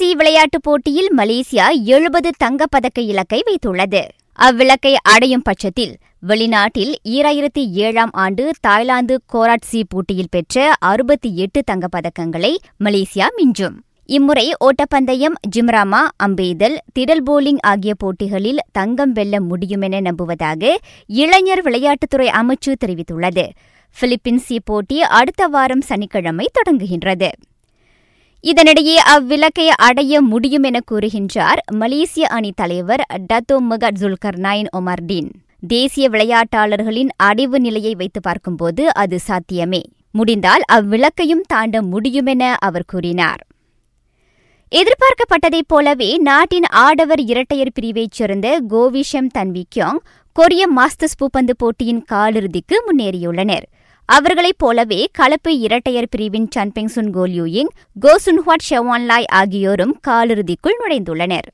பிலிப்பின்சி விளையாட்டுப் போட்டியில் மலேசியா எழுபது தங்கப்பதக்க இலக்கை வைத்துள்ளது. அவ்விலக்கை அடையும் பட்சத்தில் வெளிநாட்டில் ஈராயிரத்தி ஏழாம் ஆண்டு தாய்லாந்து கோராட்சி போட்டியில் பெற்ற அறுபத்தி எட்டு தங்கப்பதக்கங்களை மலேசியா மிஞ்சும். இம்முறை ஓட்டப்பந்தயம் ஜிம்ராமா அம்பெய்தல் திடல் போலிங் ஆகிய போட்டிகளில் தங்கம் வெல்ல முடியுமென நம்புவதாக இளைஞர் விளையாட்டுத்துறை அமைச்சு தெரிவித்துள்ளது. பிலிப்பீன்ஸ் இப்போட்டி அடுத்த வாரம் சனிக்கிழமை தொடங்குகின்றது. இதனிடையே அவ்விலக்கை அடைய முடியும் என கூறுகின்றார் மலேசிய அணி தலைவர் டத்தோ முகட் ஜுல்கர்னைன் ஒமர்டீன் தேசிய விளையாட்டாளர்களின் அடைவு நிலையை வைத்து பார்க்கும்போது அது சாத்தியமே. முடிந்தால் அவ்விலக்கையும் தாண்ட முடியுமென அவர் கூறினார். எதிர்பார்க்கப்பட்டதைப் போலவே நாட்டின் ஆடவர் இரட்டையர் பிரிவைச் சேர்ந்த கோவிஷம் தன்விக்யோங் கொரிய மாஸ்டர்ஸ் பூப்பந்து போட்டியின் காலிறுதிக்கு முன்னேறியுள்ளனர். அவர்களைப் போலவே கலப்பு இரட்டையர் பிரிவின் சன்பெங் சுன் கோல்யூயிங் கோசுன்ஹுவாட் ஷெவான்லாய் ஆகியோரும் காலிறுதிக்குள் நுழைந்துள்ளனர்.